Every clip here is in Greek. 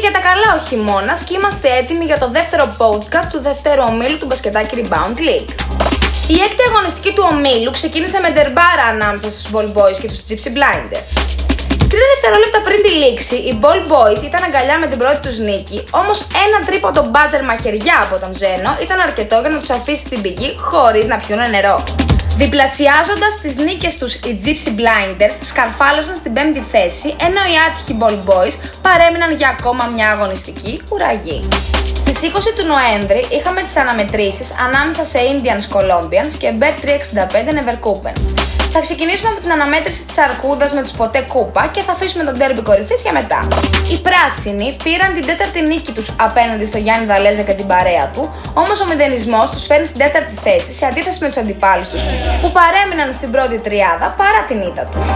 για τα καλά ο χειμώνα και είμαστε έτοιμοι για το δεύτερο podcast του δεύτερου ομίλου του μπασκετάκι Rebound League. Η έκτη αγωνιστική του ομίλου ξεκίνησε με ντερμπάρα ανάμεσα στους Ball Boys και τους Gypsy Blinders. Τρία δευτερόλεπτα πριν τη λήξη, οι Ball Boys ήταν αγκαλιά με την πρώτη τους νίκη, όμως ένα τρίποντο μπάτζερ μαχαιριά από τον Ζένο ήταν αρκετό για να τους αφήσει στην πηγή χωρίς να πιούνε νερό. Διπλασιάζοντας τις νίκες τους, οι Gypsy Blinders σκαρφάλωσαν στην πέμπτη θέση, ενώ οι άτυχοι Ball Boys παρέμειναν για ακόμα μια αγωνιστική ουραγή. Στις 20 του Νοέμβρη είχαμε τις αναμετρήσεις ανάμεσα σε Indians Colombians και Bet 365 Neverkupen. Θα ξεκινήσουμε με την αναμέτρηση της Αρκούδας με τους ποτέ κούπα και θα αφήσουμε τον τέρμπι κορυφής για μετά. Οι πράσινοι πήραν την τέταρτη νίκη τους απέναντι στο Γιάννη Δαλέζα και την παρέα του, όμως ο μηδενισμός τους φέρνει στην τέταρτη θέση σε αντίθεση με τους αντιπάλους τους που παρέμειναν στην πρώτη τριάδα παρά την ήττα τους.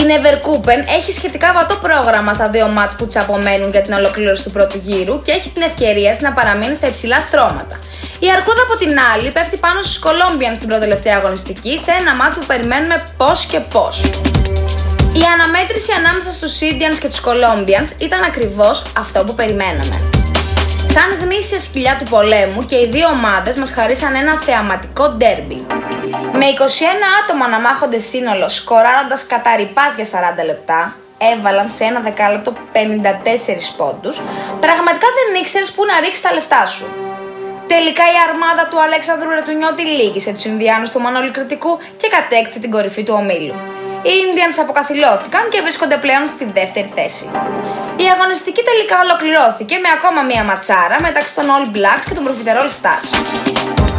Η Neverkupen έχει σχετικά βατό πρόγραμμα στα δύο μάτς που τη απομένουν για την ολοκλήρωση του πρώτου γύρου και έχει την ευκαιρία να παραμείνει στα υψηλά στρώματα. Η Αρκούδα από την άλλη πέφτει πάνω στους Colombians στην πρώτη τελευταία αγωνιστική σε ένα μάτσο που περιμένουμε πώς και πώς. Η αναμέτρηση ανάμεσα στους Indians και τους Colombians ήταν ακριβώς αυτό που περιμέναμε. Σαν γνήσια σκυλιά του πολέμου και οι δύο ομάδες μας χαρίσαν ένα θεαματικό ντέρμπι. Με 21 άτομα να μάχονται σύνολο σκοράροντας κατά ρηπάς για 40 λεπτά, έβαλαν σε ένα δεκάλεπτο 54 πόντους, πραγματικά δεν ήξερες πού να ρίξεις τα λεφτά σου. Τελικά η αρμάδα του Αλέξανδρου Ρετουνιώτη λύγησε τους Ινδιάνους του Μανώλη Κρητικού και κατέκτησε την κορυφή του ομίλου. Οι Indians αποκαθιλώθηκαν και βρίσκονται πλέον στη δεύτερη θέση. Η αγωνιστική τελικά ολοκληρώθηκε με ακόμα μία ματσάρα μεταξύ των All Blacks και των Profiterol Stars.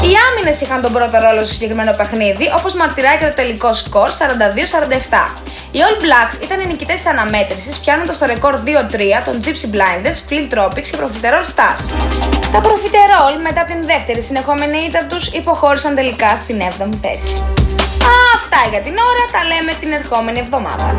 Οι άμυνες είχαν τον πρώτο ρόλο στο συγκεκριμένο παιχνίδι, όπως μαρτυράει και το τελικό σκορ 42-47. Οι All Blacks ήταν οι νικητές της αναμέτρησης, πιάνοντας το ρεκόρ 2-3 των Gypsy Blinders, Flint Tropics και Profiterol Stars. Τα Profiterol μετά την δεύτερη συνεχόμενη ήττα τους υποχώρησαν τελικά στην 7η θέση. Αυτά για την ώρα, τα λέμε την ερχόμενη εβδομάδα.